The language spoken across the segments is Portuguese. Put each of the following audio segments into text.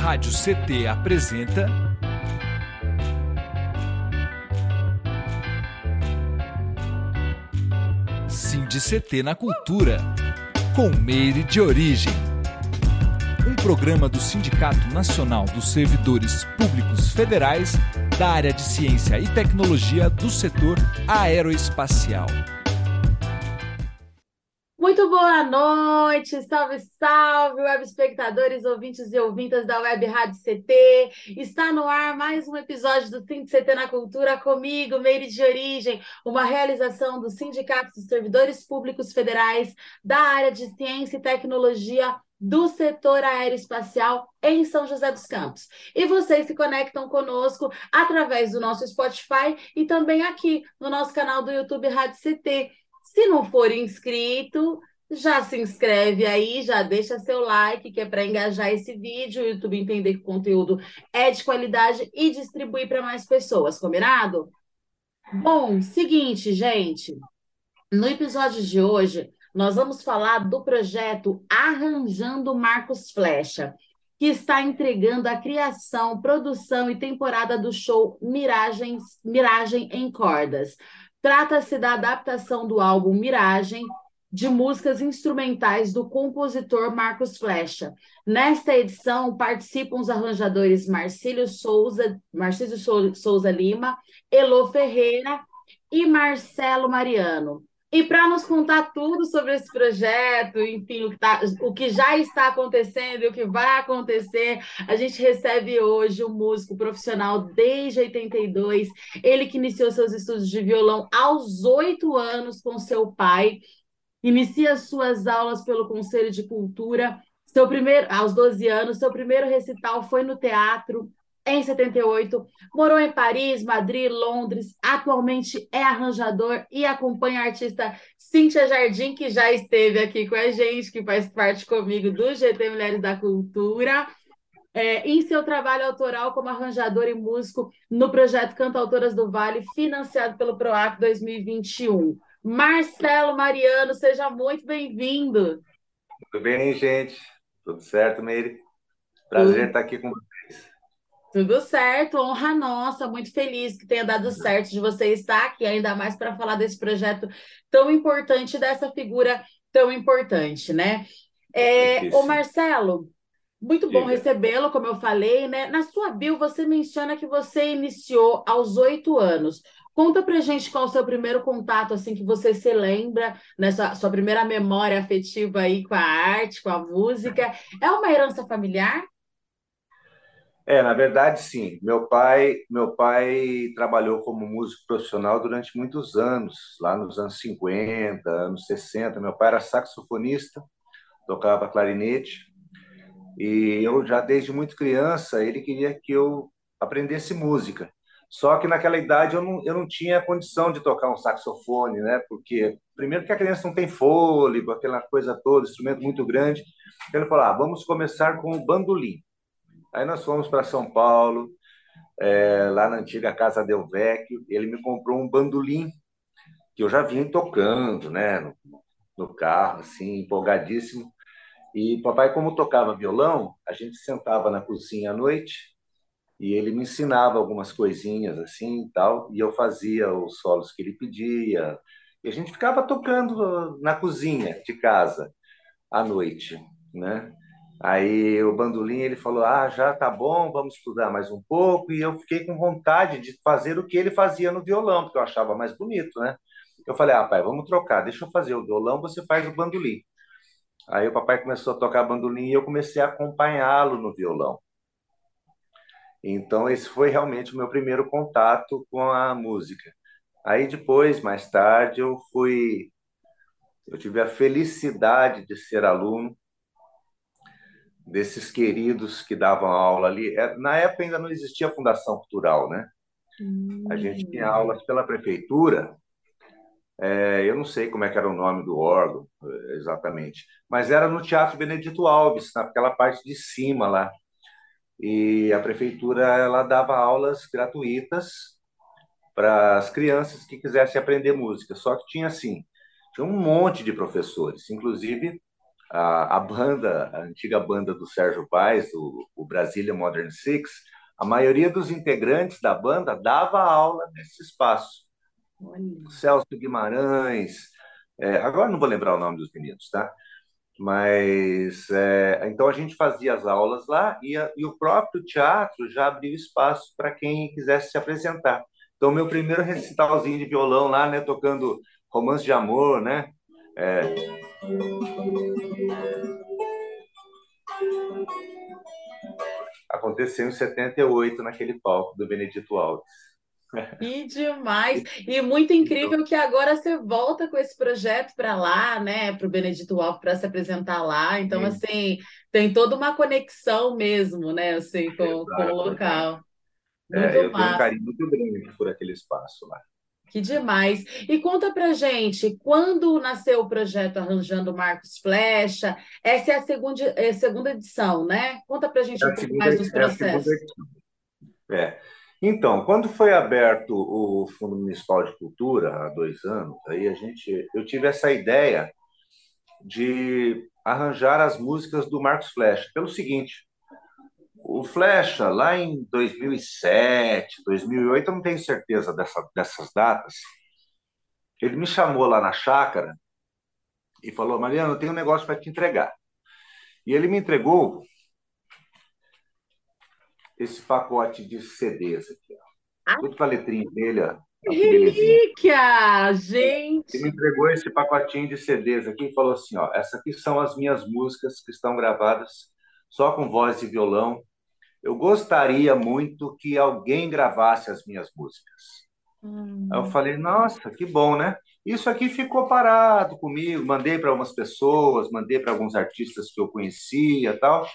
Rádio CT apresenta. Cindy CT na Cultura, com Meire de Origem. Um programa do Sindicato Nacional dos Servidores Públicos Federais da área de Ciência e Tecnologia do setor aeroespacial. Muito boa noite, salve, salve, web espectadores, ouvintes e ouvintas da Web Rádio CT. Está no ar mais um episódio do Think CT na Cultura comigo, Meire de Origem, uma realização do Sindicato dos Servidores Públicos Federais da área de Ciência e Tecnologia do setor aeroespacial em São José dos Campos. E vocês se conectam conosco através do nosso Spotify e também aqui no nosso canal do YouTube Rádio CT. Se não for inscrito, já se inscreve aí, já deixa seu like, que é para engajar esse vídeo, o YouTube entender que o conteúdo é de qualidade e distribuir para mais pessoas, combinado? Bom, seguinte, gente. No episódio de hoje, nós vamos falar do projeto Arranjando Marcos Flecha, que está entregando a criação, produção e temporada do show Miragens, Miragem em Cordas. Trata-se da adaptação do álbum Miragem de músicas instrumentais do compositor Marcos Flecha. Nesta edição participam os arranjadores Marcílio Souza, Marcílio Souza Lima, Elo Ferreira e Marcelo Mariano. E para nos contar tudo sobre esse projeto, enfim, o que, tá, o que, já está acontecendo e o que vai acontecer, a gente recebe hoje um músico profissional desde 82, ele que iniciou seus estudos de violão aos oito anos com seu pai, inicia suas aulas pelo Conselho de Cultura, seu primeiro, aos 12 anos, seu primeiro recital foi no teatro, em 78, morou em Paris, Madrid, Londres, atualmente é arranjador e acompanha a artista Cíntia Jardim, que já esteve aqui com a gente, que faz parte comigo do GT Mulheres da Cultura. É, em seu trabalho autoral como arranjador e músico no projeto Cantautoras do Vale, financiado pelo PROAC 2021. Marcelo Mariano, seja muito bem-vindo. Tudo bem, gente? Tudo certo, Meire? Prazer estar aqui com você tudo certo, honra nossa, muito feliz que tenha dado certo de você estar aqui, ainda mais para falar desse projeto tão importante, dessa figura tão importante, né? É, ô Marcelo, muito bom recebê-lo, como eu falei, né? Na sua bio, você menciona que você iniciou aos oito anos. Conta pra gente qual o seu primeiro contato, assim, que você se lembra, nessa sua primeira memória afetiva aí com a arte, com a música. É uma herança familiar? É, na verdade, sim. Meu pai, meu pai trabalhou como músico profissional durante muitos anos, lá nos anos 50, anos 60. Meu pai era saxofonista, tocava clarinete, e eu já desde muito criança, ele queria que eu aprendesse música. Só que naquela idade eu não, eu não tinha condição de tocar um saxofone, né? Porque, primeiro, que a criança não tem fôlego, aquela coisa toda, instrumento muito grande. Então, ele falou: ah, vamos começar com o bandolim. Aí nós fomos para São Paulo, é, lá na antiga Casa Del Vecchio, ele me comprou um bandolim, que eu já vinha tocando, né, no, no carro, assim, empolgadíssimo. E papai, como tocava violão, a gente sentava na cozinha à noite e ele me ensinava algumas coisinhas assim e tal, e eu fazia os solos que ele pedia. E a gente ficava tocando na cozinha de casa à noite, né? Aí o bandolim ele falou: "Ah, já tá bom, vamos estudar mais um pouco". E eu fiquei com vontade de fazer o que ele fazia no violão, porque eu achava mais bonito, né? Eu falei: "Ah, pai, vamos trocar. Deixa eu fazer o violão, você faz o bandolim". Aí o papai começou a tocar bandolim e eu comecei a acompanhá-lo no violão. Então esse foi realmente o meu primeiro contato com a música. Aí depois, mais tarde, eu fui eu tive a felicidade de ser aluno desses queridos que davam aula ali. É, na época ainda não existia Fundação Cultural, né? Hum. A gente tinha hum. aulas pela prefeitura. É, eu não sei como é que era o nome do órgão é, exatamente, mas era no Teatro Benedito Alves, naquela parte de cima lá. E a prefeitura ela dava aulas gratuitas para as crianças que quisessem aprender música. Só que tinha assim, tinha um monte de professores, inclusive a, a banda, a antiga banda do Sérgio Vaz, o, o Brasília Modern Six, a maioria dos integrantes da banda dava aula nesse espaço. Olha. Celso Guimarães, é, agora não vou lembrar o nome dos meninos, tá? Mas é, então a gente fazia as aulas lá e, a, e o próprio teatro já abriu espaço para quem quisesse se apresentar. Então, meu primeiro recitalzinho de violão lá, né, tocando romance de amor, né? É... Aconteceu em 78 naquele palco do Benedito Alves. Que demais! E muito incrível que agora você volta com esse projeto para lá, né? Para o Benedito Alves para se apresentar lá. Então, Sim. assim, tem toda uma conexão mesmo, né? Assim, com, com o local. Muito é, eu massa. tenho um carinho muito grande por aquele espaço lá. Que demais. E conta pra gente, quando nasceu o projeto Arranjando Marcos Flecha? Essa é a segunda, é a segunda edição, né? Conta pra gente é um pouco mais dos processos. É, é. Então, quando foi aberto o Fundo Municipal de Cultura, há dois anos, aí a gente, eu tive essa ideia de arranjar as músicas do Marcos Flecha, pelo seguinte, o Flecha, lá em 2007, 2008, eu não tenho certeza dessa, dessas datas, ele me chamou lá na chácara e falou: Mariana, eu tenho um negócio para te entregar. E ele me entregou esse pacote de CDs aqui, ó. Ah. tudo com a letrinha dele. Ó. Relíquia, gente! Ele me entregou esse pacotinho de CDs aqui e falou assim: ó, essas aqui são as minhas músicas que estão gravadas só com voz e violão eu gostaria muito que alguém gravasse as minhas músicas. Hum. Aí eu falei, nossa, que bom, né? Isso aqui ficou parado comigo, mandei para algumas pessoas, mandei para alguns artistas que eu conhecia tal,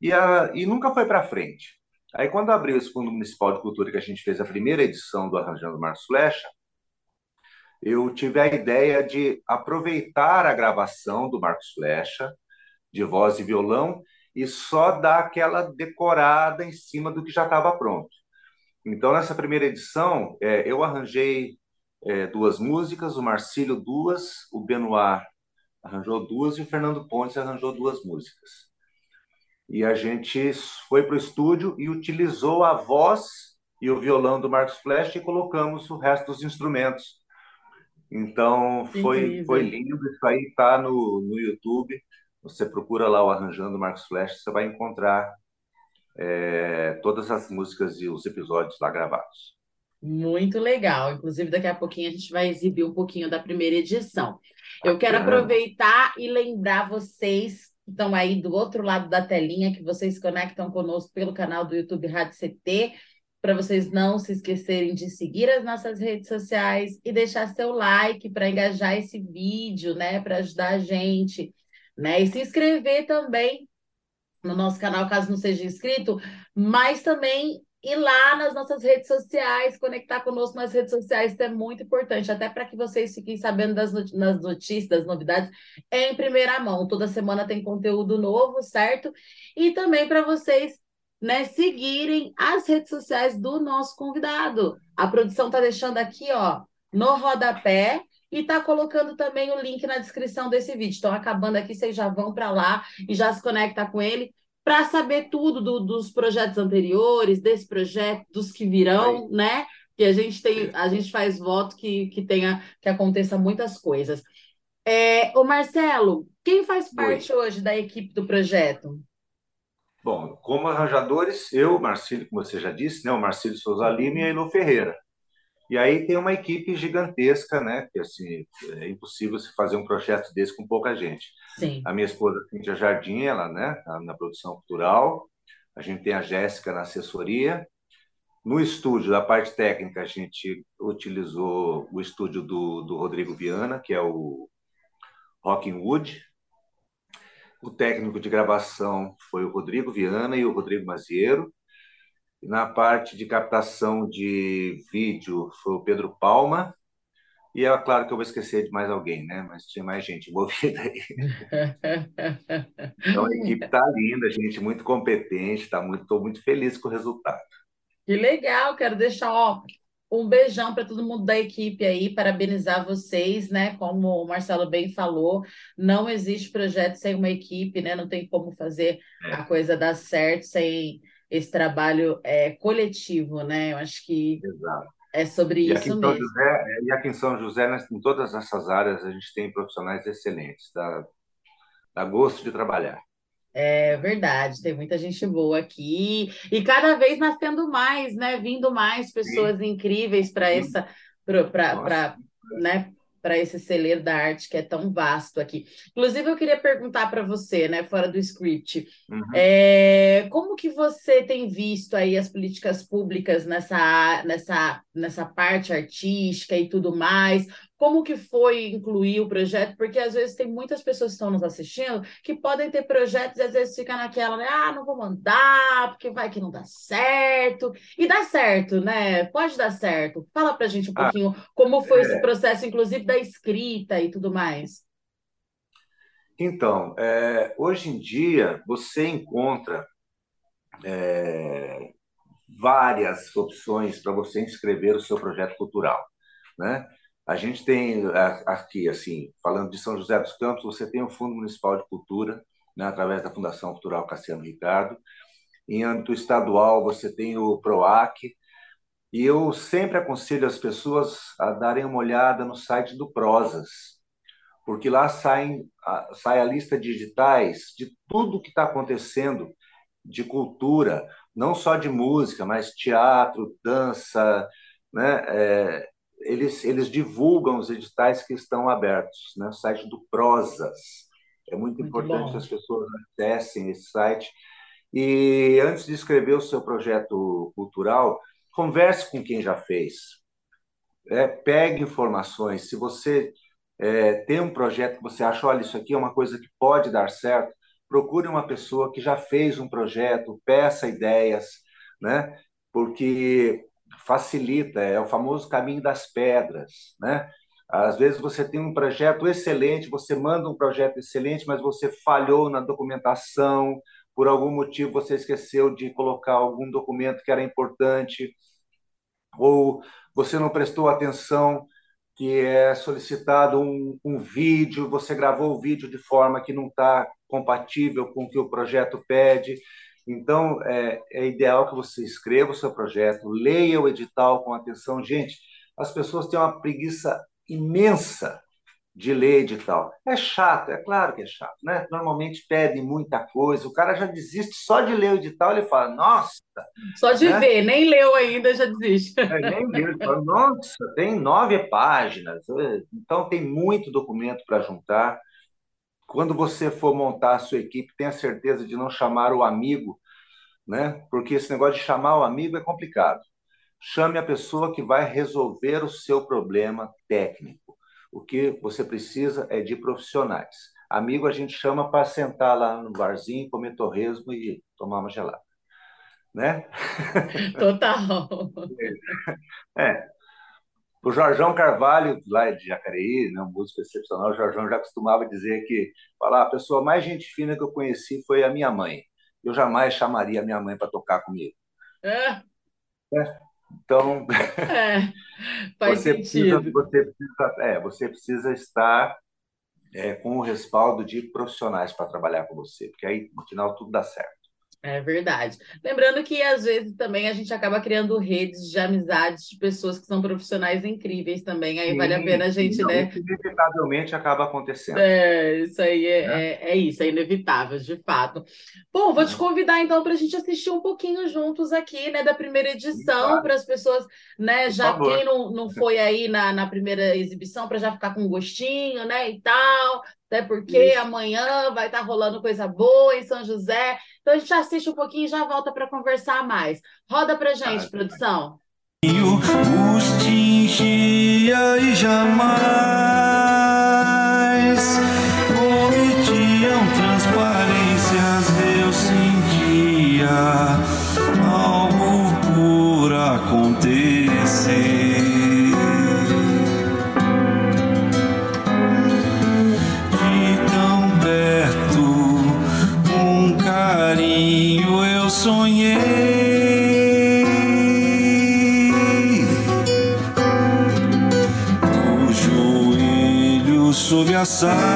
e, a, e nunca foi para frente. Aí, quando abriu esse Fundo Municipal de Cultura, que a gente fez a primeira edição do Arranjando Marcos Flecha, eu tive a ideia de aproveitar a gravação do Marcos Flecha, de voz e violão, e só dar aquela decorada em cima do que já estava pronto. Então, nessa primeira edição, é, eu arranjei é, duas músicas, o Marcílio duas, o Benoit arranjou duas e o Fernando Pontes arranjou duas músicas. E a gente foi para o estúdio e utilizou a voz e o violão do Marcos Flash e colocamos o resto dos instrumentos. Então, foi, foi lindo. Isso aí está no, no YouTube. Você procura lá o Arranjando Marcos Flash, você vai encontrar é, todas as músicas e os episódios lá gravados. Muito legal. Inclusive, daqui a pouquinho a gente vai exibir um pouquinho da primeira edição. Eu quero aproveitar e lembrar vocês que estão aí do outro lado da telinha, que vocês conectam conosco pelo canal do YouTube Rádio CT, para vocês não se esquecerem de seguir as nossas redes sociais e deixar seu like para engajar esse vídeo, né? Para ajudar a gente né? E se inscrever também no nosso canal, caso não seja inscrito, mas também ir lá nas nossas redes sociais, conectar conosco nas redes sociais, isso é muito importante, até para que vocês fiquem sabendo das notícias, das novidades em primeira mão. Toda semana tem conteúdo novo, certo? E também para vocês né, seguirem as redes sociais do nosso convidado. A produção está deixando aqui, ó, no rodapé, e tá colocando também o link na descrição desse vídeo. Então, acabando aqui, vocês já vão para lá e já se conectam com ele para saber tudo do, dos projetos anteriores, desse projeto, dos que virão, Aí. né? Que a gente tem, a gente faz voto que, que tenha que aconteça muitas coisas. É, o Marcelo, quem faz parte Oi. hoje da equipe do projeto? Bom, como arranjadores, eu, Marcílio, como você já disse, né, o Marcílio Souza Lima e a Elo Ferreira. E aí tem uma equipe gigantesca, né? Que assim, é impossível se fazer um projeto desse com pouca gente. Sim. A minha esposa, Cíntia Jardim, ela, né, tá na produção cultural. A gente tem a Jéssica na assessoria. No estúdio, da parte técnica, a gente utilizou o estúdio do, do Rodrigo Viana, que é o Rockingwood. O técnico de gravação foi o Rodrigo Viana e o Rodrigo Maziero. Na parte de captação de vídeo foi o Pedro Palma. E é claro que eu vou esquecer de mais alguém, né? Mas tinha mais gente envolvida aí. então a equipe está linda, gente muito competente, tá muito, estou muito feliz com o resultado. Que legal, quero deixar, ó, Um beijão para todo mundo da equipe aí, parabenizar vocês, né? Como o Marcelo bem falou, não existe projeto sem uma equipe, né? Não tem como fazer é. a coisa dar certo sem esse trabalho é, coletivo, né? Eu acho que Exato. é sobre e isso mesmo. José, e aqui em São José, em todas essas áreas, a gente tem profissionais excelentes, dá, dá gosto de trabalhar. É verdade, tem muita gente boa aqui e cada vez nascendo mais, né? Vindo mais pessoas Sim. incríveis para essa, para né? Para esse celeiro da arte que é tão vasto aqui. Inclusive, eu queria perguntar para você, né, fora do script, uhum. é, como que você tem visto aí as políticas públicas nessa, nessa, nessa parte artística e tudo mais? Como que foi incluir o projeto, porque às vezes tem muitas pessoas que estão nos assistindo que podem ter projetos e às vezes fica naquela, né? Ah, não vou mandar, porque vai que não dá certo. E dá certo, né? Pode dar certo. Fala pra gente um ah, pouquinho como foi é... esse processo, inclusive da escrita e tudo mais. Então, é, hoje em dia você encontra é, várias opções para você inscrever o seu projeto cultural, né? A gente tem aqui, assim, falando de São José dos Campos, você tem o Fundo Municipal de Cultura, né, através da Fundação Cultural Cassiano Ricardo. Em âmbito estadual, você tem o PROAC. E eu sempre aconselho as pessoas a darem uma olhada no site do Prosas, porque lá saem, sai a lista digitais de tudo que está acontecendo de cultura, não só de música, mas teatro, dança, né? É, eles, eles divulgam os editais que estão abertos, né? O site do Prosas. É muito, muito importante bom. que as pessoas acessem esse site. E antes de escrever o seu projeto cultural, converse com quem já fez. É, pegue informações. Se você é, tem um projeto que você acha, olha, isso aqui é uma coisa que pode dar certo, procure uma pessoa que já fez um projeto, peça ideias, né? Porque facilita, é o famoso caminho das pedras, né? Às vezes você tem um projeto excelente, você manda um projeto excelente, mas você falhou na documentação, por algum motivo você esqueceu de colocar algum documento que era importante, ou você não prestou atenção que é solicitado um, um vídeo, você gravou o vídeo de forma que não está compatível com o que o projeto pede. Então, é, é ideal que você escreva o seu projeto, leia o edital com atenção. Gente, as pessoas têm uma preguiça imensa de ler edital. É chato, é claro que é chato, né? Normalmente pede muita coisa, o cara já desiste só de ler o edital, ele fala, nossa. Só de né? ver, nem leu ainda, já desiste. É, nem leu, fala, nossa, tem nove páginas, então tem muito documento para juntar. Quando você for montar a sua equipe, tenha certeza de não chamar o amigo, né? Porque esse negócio de chamar o amigo é complicado. Chame a pessoa que vai resolver o seu problema técnico. O que você precisa é de profissionais. Amigo a gente chama para sentar lá no barzinho, comer torresmo e tomar uma gelada. Né? Total. É, o Jorjão Carvalho, lá de Jacareí, né, um músico excepcional, o Jorjão já costumava dizer que falar, a pessoa mais gente fina que eu conheci foi a minha mãe. Eu jamais chamaria a minha mãe para tocar comigo. É. é. Então, é, faz você sentido. Precisa, você, precisa, é, você precisa estar é, com o respaldo de profissionais para trabalhar com você, porque aí no final tudo dá certo. É verdade. Lembrando que às vezes também a gente acaba criando redes de amizades de pessoas que são profissionais incríveis também. Aí Sim, vale a pena a gente, né? Inevitavelmente acaba acontecendo. É, isso aí é, é. é, é isso, é inevitável, de fato. Bom, vou te convidar então para a gente assistir um pouquinho juntos aqui, né, da primeira edição, para as pessoas, né, já quem não, não foi aí na, na primeira exibição, para já ficar com gostinho, né, e tal. Até porque Isso. amanhã vai estar tá rolando coisa boa em São José. Então a gente assiste um pouquinho e já volta para conversar mais. Roda pra gente, ah, produção. Os e jamais sun.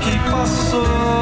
Que passou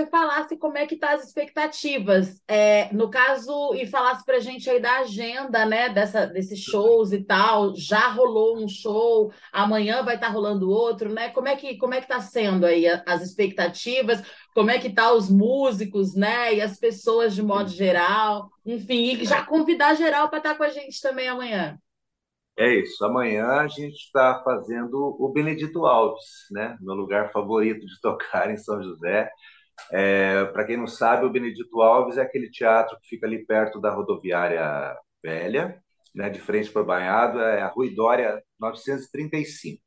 você falasse como é que tá as expectativas, é, no caso, e falasse pra gente aí da agenda, né, dessa, desses shows e tal. Já rolou um show, amanhã vai estar rolando outro, né? Como é que como é que tá sendo aí a- as expectativas? Como é que tá os músicos, né? E as pessoas de modo geral, enfim, e já convidar geral para estar com a gente também amanhã. É isso. Amanhã a gente está fazendo o Benedito Alves, né? Meu lugar favorito de tocar em São José. É, para quem não sabe, o Benedito Alves é aquele teatro que fica ali perto da rodoviária velha, né? De frente para o Banhado, é a Rui Dória 935.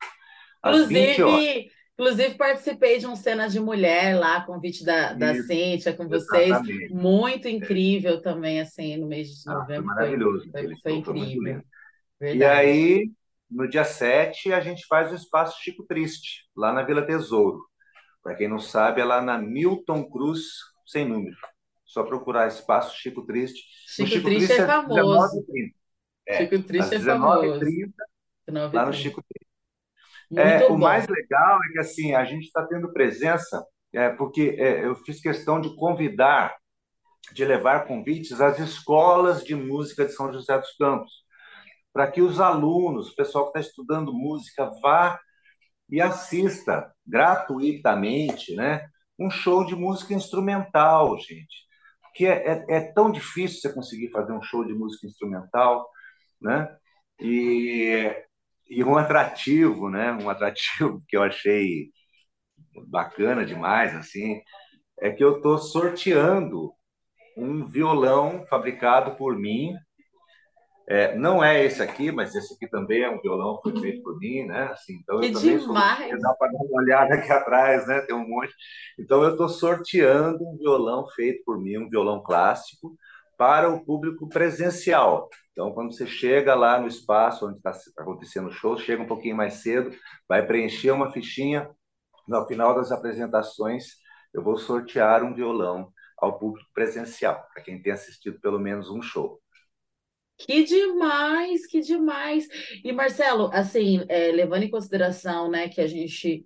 Às 20 horas. Inclusive, inclusive participei de um Cena de Mulher lá, convite da, da Isso, Cíntia com vocês. exatamente. Muito incrível também, assim, no mês de Ah, foi novembro. maravilhoso. Foi, aquele foi foi muito incrível. E aí, no dia 7, a gente faz o Espaço Chico Triste, lá na Vila Tesouro. Para quem não sabe, é lá na Milton Cruz, sem número. Só procurar Espaço Chico Triste. No Chico Triste é às famoso. 19h30. É, Chico Triste é famoso. 19h30, lá no 19h30. Chico Triste. Muito É, o mais legal é que assim, a gente está tendo presença, é, porque é, eu fiz questão de convidar, de levar convites às escolas de música de São José dos Campos, para que os alunos, o pessoal que está estudando música, vá e assista gratuitamente, né? um show de música instrumental, gente. Porque é, é, é tão difícil você conseguir fazer um show de música instrumental, né? E, e um atrativo, né? Um atrativo que eu achei bacana demais, assim, é que eu estou sorteando um violão fabricado por mim. É, não é esse aqui, mas esse aqui também é um violão foi feito por mim, né? Assim, então que eu também demais! Sou, dá para dar uma olhada aqui atrás, né? Tem um monte. Então eu estou sorteando um violão feito por mim, um violão clássico, para o público presencial. Então, quando você chega lá no espaço onde está acontecendo o show, chega um pouquinho mais cedo, vai preencher uma fichinha. No final das apresentações, eu vou sortear um violão ao público presencial, para quem tem assistido pelo menos um show. Que demais, que demais. E Marcelo, assim, é, levando em consideração, né, que a gente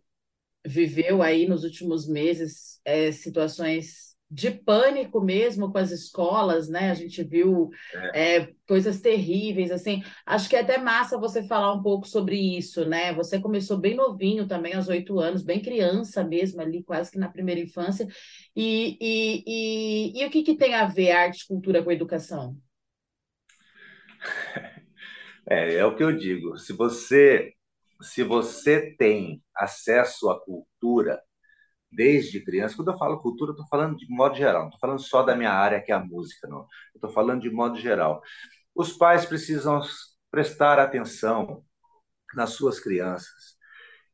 viveu aí nos últimos meses é, situações de pânico mesmo com as escolas, né? A gente viu é. É, coisas terríveis, assim. Acho que é até massa você falar um pouco sobre isso, né? Você começou bem novinho também, aos oito anos, bem criança mesmo, ali quase que na primeira infância. E, e, e, e o que, que tem a ver arte e cultura com educação? É, é o que eu digo. Se você se você tem acesso à cultura desde criança. Quando eu falo cultura, eu estou falando de modo geral, não estou falando só da minha área, que é a música, não. estou falando de modo geral. Os pais precisam prestar atenção nas suas crianças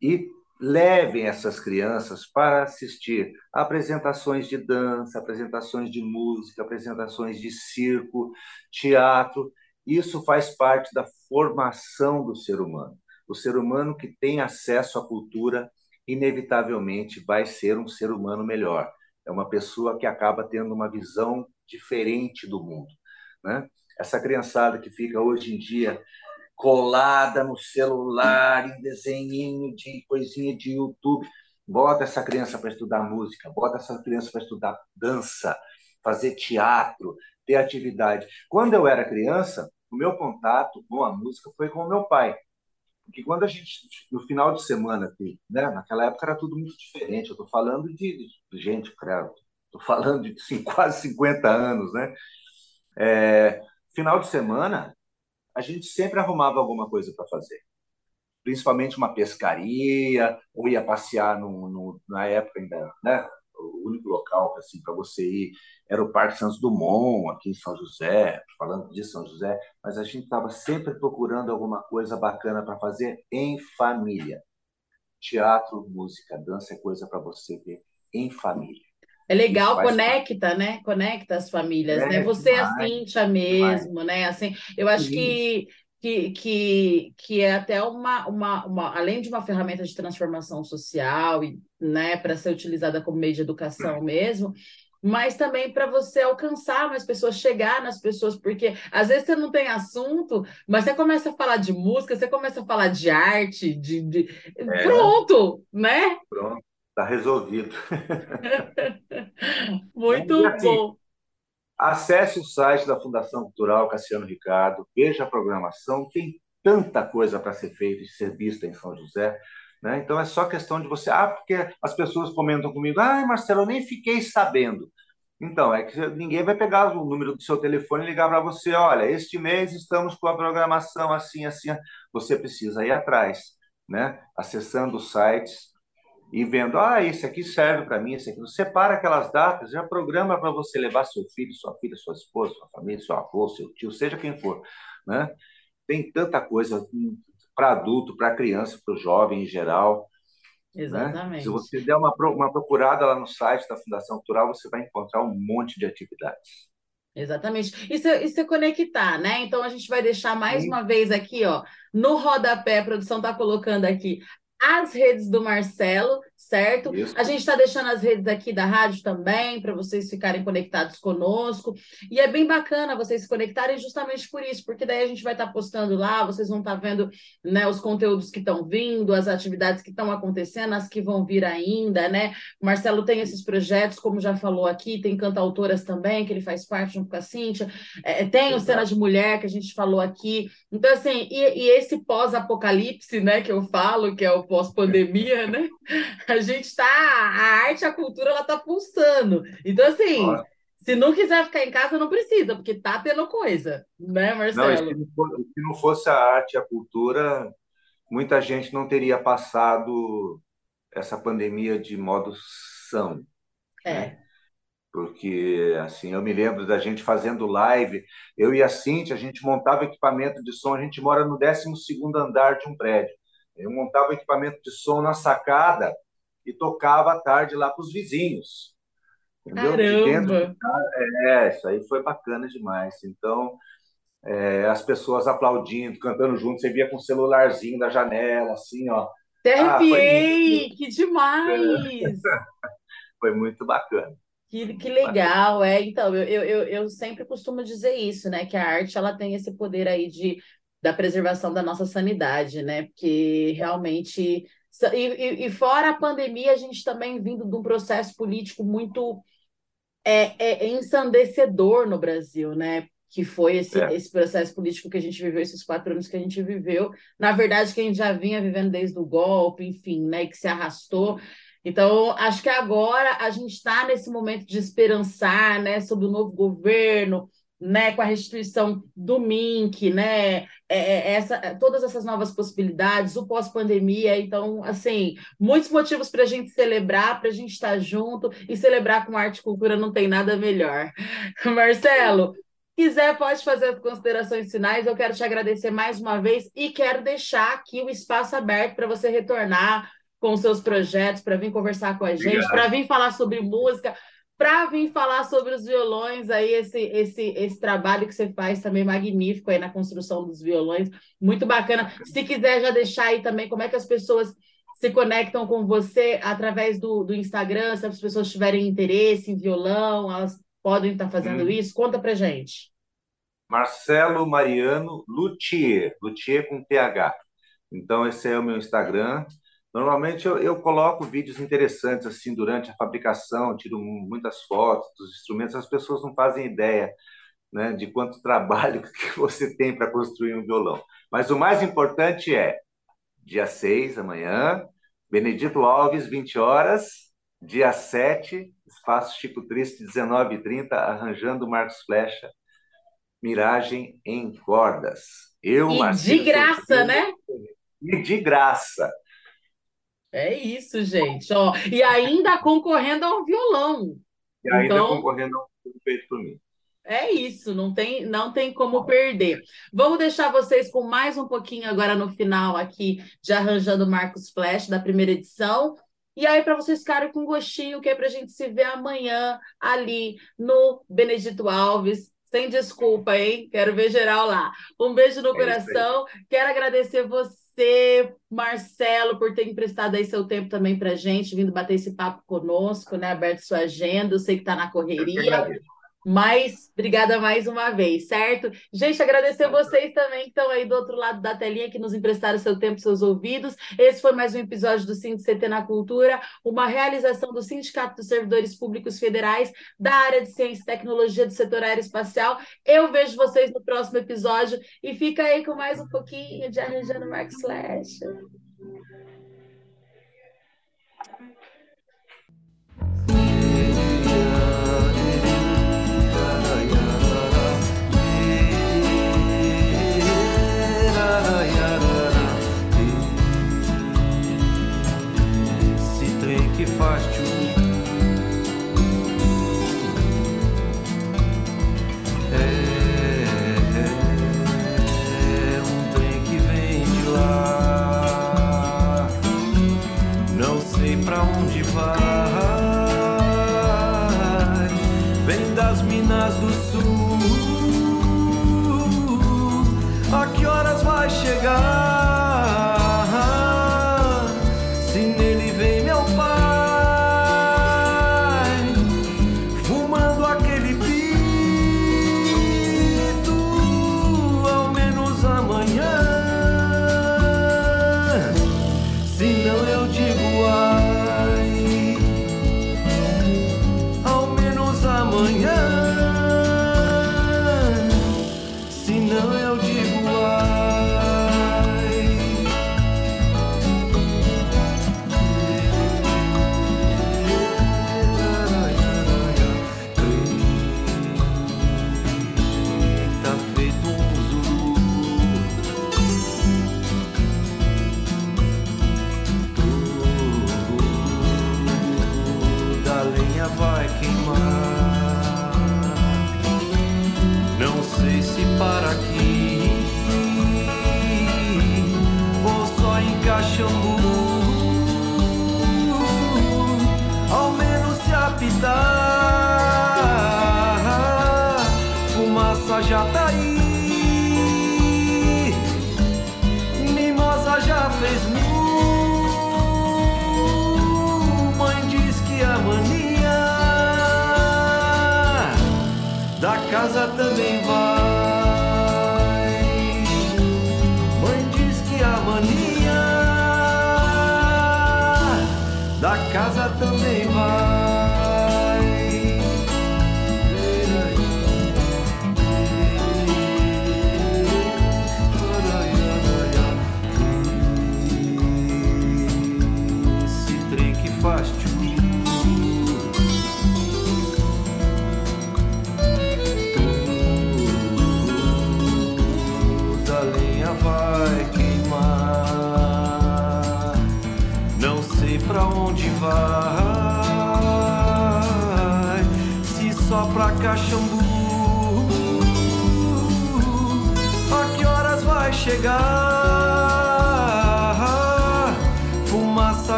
e levem essas crianças para assistir apresentações de dança, apresentações de música, apresentações de circo, teatro. Isso faz parte da formação do ser humano. O ser humano que tem acesso à cultura inevitavelmente vai ser um ser humano melhor. É uma pessoa que acaba tendo uma visão diferente do mundo. Né? Essa criançada que fica hoje em dia colada no celular, em desenho de coisinha de YouTube, bota essa criança para estudar música, bota essa criança para estudar dança, fazer teatro, ter atividade. Quando eu era criança, o meu contato com a música foi com o meu pai. Porque quando a gente, no final de semana né, naquela época era tudo muito diferente. Eu estou falando de, de gente, credo, estou falando de assim, quase 50 anos, né? É, final de semana, a gente sempre arrumava alguma coisa para fazer. Principalmente uma pescaria, ou ia passear no, no, na época ainda, né? O único local assim, para você ir era o Parque Santos Dumont, aqui em São José, falando de São José, mas a gente estava sempre procurando alguma coisa bacana para fazer em família. Teatro, música, dança é coisa para você ver em família. É legal, conecta, né? Conecta as famílias, é, né? Você é a Cíntia mesmo, demais. né? Assim, eu acho que, que, que, que é até uma, uma, uma, além de uma ferramenta de transformação social e, né, para ser utilizada como meio de educação mesmo, mas também para você alcançar mais pessoas, chegar nas pessoas, porque às vezes você não tem assunto, mas você começa a falar de música, você começa a falar de arte, de, de... É. pronto, né? Pronto, está resolvido. Muito assim, bom. Acesse o site da Fundação Cultural Cassiano Ricardo, veja a programação, tem tanta coisa para ser feita e ser vista em São José. Né? Então é só questão de você. Ah, porque as pessoas comentam comigo, ah, Marcelo, eu nem fiquei sabendo. Então, é que ninguém vai pegar o número do seu telefone e ligar para você, olha, este mês estamos com a programação assim, assim. Você precisa ir atrás, né? Acessando os sites e vendo, ah, esse aqui serve para mim, esse aqui. Separa aquelas datas, já programa para você levar seu filho, sua filha, sua esposa, sua família, seu avô, seu tio, seja quem for, né? Tem tanta coisa para adulto, para criança, para o jovem em geral. Exatamente. Né? Se você der uma, uma procurada lá no site da Fundação Cultural, você vai encontrar um monte de atividades. Exatamente. Isso, isso é conectar, né? Então a gente vai deixar mais Sim. uma vez aqui, ó, no rodapé, a produção está colocando aqui as redes do Marcelo, certo? Isso. A gente está deixando as redes aqui da rádio também, para vocês ficarem conectados conosco. E é bem bacana vocês se conectarem justamente por isso, porque daí a gente vai estar tá postando lá, vocês vão estar tá vendo né, os conteúdos que estão vindo, as atividades que estão acontecendo, as que vão vir ainda, né? O Marcelo tem esses projetos, como já falou aqui, tem cantautoras também, que ele faz parte junto com a Cíntia, é, tem Exato. o Cena de Mulher, que a gente falou aqui. Então, assim, e, e esse pós-apocalipse, né, que eu falo, que é o pós-pandemia, né? a gente está, a arte, a cultura, ela está pulsando. Então, assim, Nossa. se não quiser ficar em casa, não precisa, porque tá tendo coisa, né, Marcelo? Não, se, não fosse, se não fosse a arte, a cultura, muita gente não teria passado essa pandemia de modo são. É. Né? Porque, assim, eu me lembro da gente fazendo live, eu e a Cintia, a gente montava equipamento de som, a gente mora no 12 andar de um prédio. Eu montava equipamento de som na sacada e tocava à tarde lá para os vizinhos. Entendeu? Caramba! De é, isso aí foi bacana demais. Então, é, as pessoas aplaudindo, cantando junto, você via com o celularzinho da janela, assim, ó. Até ah, que demais! foi muito bacana. Que, que legal, é. Então, eu, eu, eu sempre costumo dizer isso, né? Que a arte ela tem esse poder aí de, da preservação da nossa sanidade, né? Porque realmente. E, e, e fora a pandemia, a gente também vindo de um processo político muito é, é, ensandecedor no Brasil, né? que foi esse, é. esse processo político que a gente viveu, esses quatro anos que a gente viveu. Na verdade, que a gente já vinha vivendo desde o golpe, enfim, né, que se arrastou. Então, acho que agora a gente está nesse momento de esperançar, né, sobre o novo governo, né, com a restituição do MINC, né, é, é essa, todas essas novas possibilidades, o pós-pandemia, então, assim, muitos motivos para a gente celebrar, para a gente estar junto e celebrar com arte e cultura não tem nada melhor. Marcelo, quiser, pode fazer as considerações finais. Eu quero te agradecer mais uma vez e quero deixar aqui o espaço aberto para você retornar com seus projetos, para vir conversar com a gente, para vir falar sobre música, para vir falar sobre os violões, aí esse, esse, esse trabalho que você faz também magnífico aí na construção dos violões, muito bacana. Se quiser já deixar aí também como é que as pessoas se conectam com você através do, do Instagram, se as pessoas tiverem interesse em violão, elas podem estar fazendo hum. isso? Conta para gente. Marcelo Mariano Luthier, Luthier com TH. Então, esse é o meu Instagram. Normalmente eu, eu, coloco vídeos interessantes assim durante a fabricação, tiro muitas fotos dos instrumentos, as pessoas não fazem ideia né, de quanto trabalho que você tem para construir um violão. Mas o mais importante é dia 6, amanhã, Benedito Alves, 20 horas, dia 7, Espaço Chico Triste, 19h30, arranjando Marcos Flecha, Miragem em Cordas. Eu, e Marcelo, de graça, né? E de graça. É isso, gente. Ó, e ainda concorrendo ao violão. E ainda então, concorrendo ao feito por mim. É isso, não tem, não tem como perder. Vamos deixar vocês com mais um pouquinho agora no final aqui de Arranjando Marcos Flash da primeira edição. E aí, para vocês ficarem com gostinho, que é para a gente se ver amanhã ali no Benedito Alves. Sem desculpa, hein? Quero ver geral lá. Um beijo no é coração. Quero agradecer você, Marcelo, por ter emprestado aí seu tempo também para gente, vindo bater esse papo conosco, né? Aberto sua agenda. Eu sei que está na correria. Mas obrigada mais uma vez, certo? Gente, agradecer vocês também que estão aí do outro lado da telinha, que nos emprestaram seu tempo, seus ouvidos. Esse foi mais um episódio do CT na Cultura, uma realização do Sindicato dos Servidores Públicos Federais da área de Ciência e Tecnologia do setor aeroespacial. Eu vejo vocês no próximo episódio e fica aí com mais um pouquinho de Arranjando Marcos Slash. much.